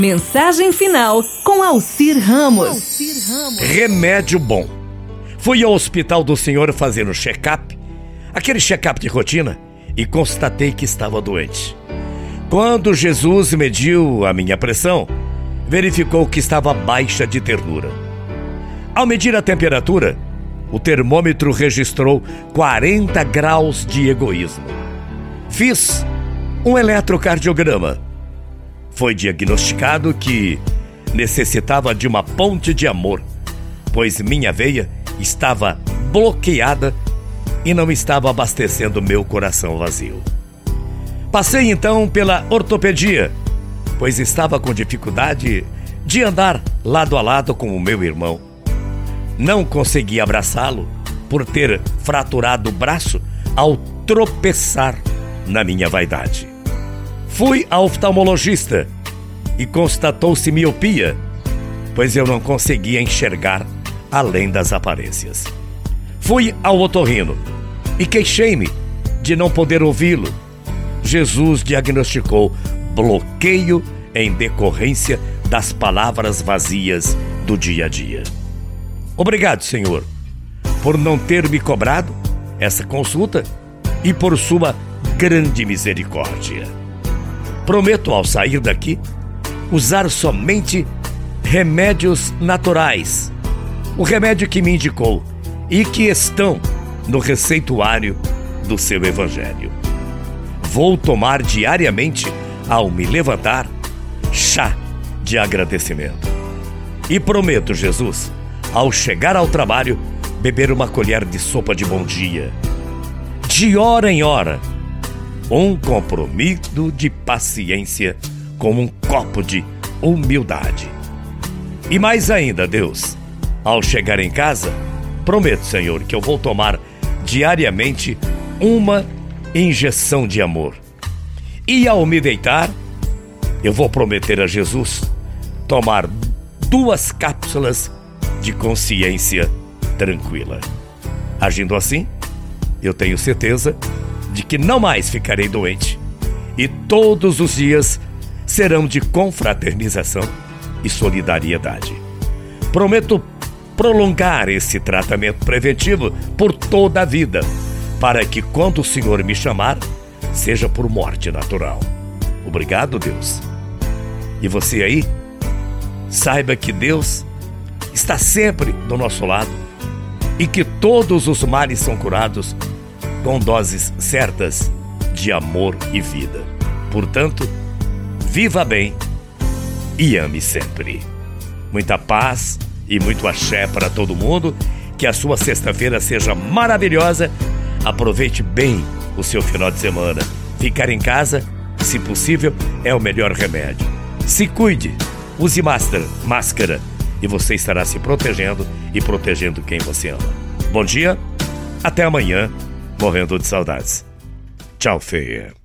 Mensagem final com Alcir Ramos. Remédio bom. Fui ao hospital do senhor fazer um check-up, aquele check-up de rotina, e constatei que estava doente. Quando Jesus mediu a minha pressão, verificou que estava baixa de ternura. Ao medir a temperatura, o termômetro registrou 40 graus de egoísmo. Fiz um eletrocardiograma. Foi diagnosticado que necessitava de uma ponte de amor, pois minha veia estava bloqueada e não estava abastecendo meu coração vazio. Passei então pela ortopedia, pois estava com dificuldade de andar lado a lado com o meu irmão. Não consegui abraçá-lo por ter fraturado o braço ao tropeçar na minha vaidade. Fui ao oftalmologista e constatou-se miopia, pois eu não conseguia enxergar além das aparências. Fui ao otorrino e queixei-me de não poder ouvi-lo. Jesus diagnosticou bloqueio em decorrência das palavras vazias do dia a dia. Obrigado, Senhor, por não ter me cobrado essa consulta e por sua grande misericórdia. Prometo, ao sair daqui, usar somente remédios naturais. O remédio que me indicou e que estão no receituário do seu Evangelho. Vou tomar diariamente, ao me levantar, chá de agradecimento. E prometo, Jesus, ao chegar ao trabalho, beber uma colher de sopa de bom dia. De hora em hora, um compromisso de paciência com um copo de humildade. E mais ainda, Deus, ao chegar em casa, prometo, Senhor, que eu vou tomar diariamente uma injeção de amor. E ao me deitar, eu vou prometer a Jesus tomar duas cápsulas de consciência tranquila. Agindo assim, eu tenho certeza de que não mais ficarei doente e todos os dias serão de confraternização e solidariedade. Prometo prolongar esse tratamento preventivo por toda a vida, para que quando o Senhor me chamar, seja por morte natural. Obrigado, Deus. E você aí? Saiba que Deus está sempre do nosso lado e que todos os males são curados com doses certas de amor e vida. Portanto, viva bem e ame sempre. Muita paz e muito axé para todo mundo. Que a sua sexta-feira seja maravilhosa. Aproveite bem o seu final de semana. Ficar em casa, se possível, é o melhor remédio. Se cuide, use máscara, máscara e você estará se protegendo e protegendo quem você ama. Bom dia, até amanhã morrendo de saudades. Tchau, feia.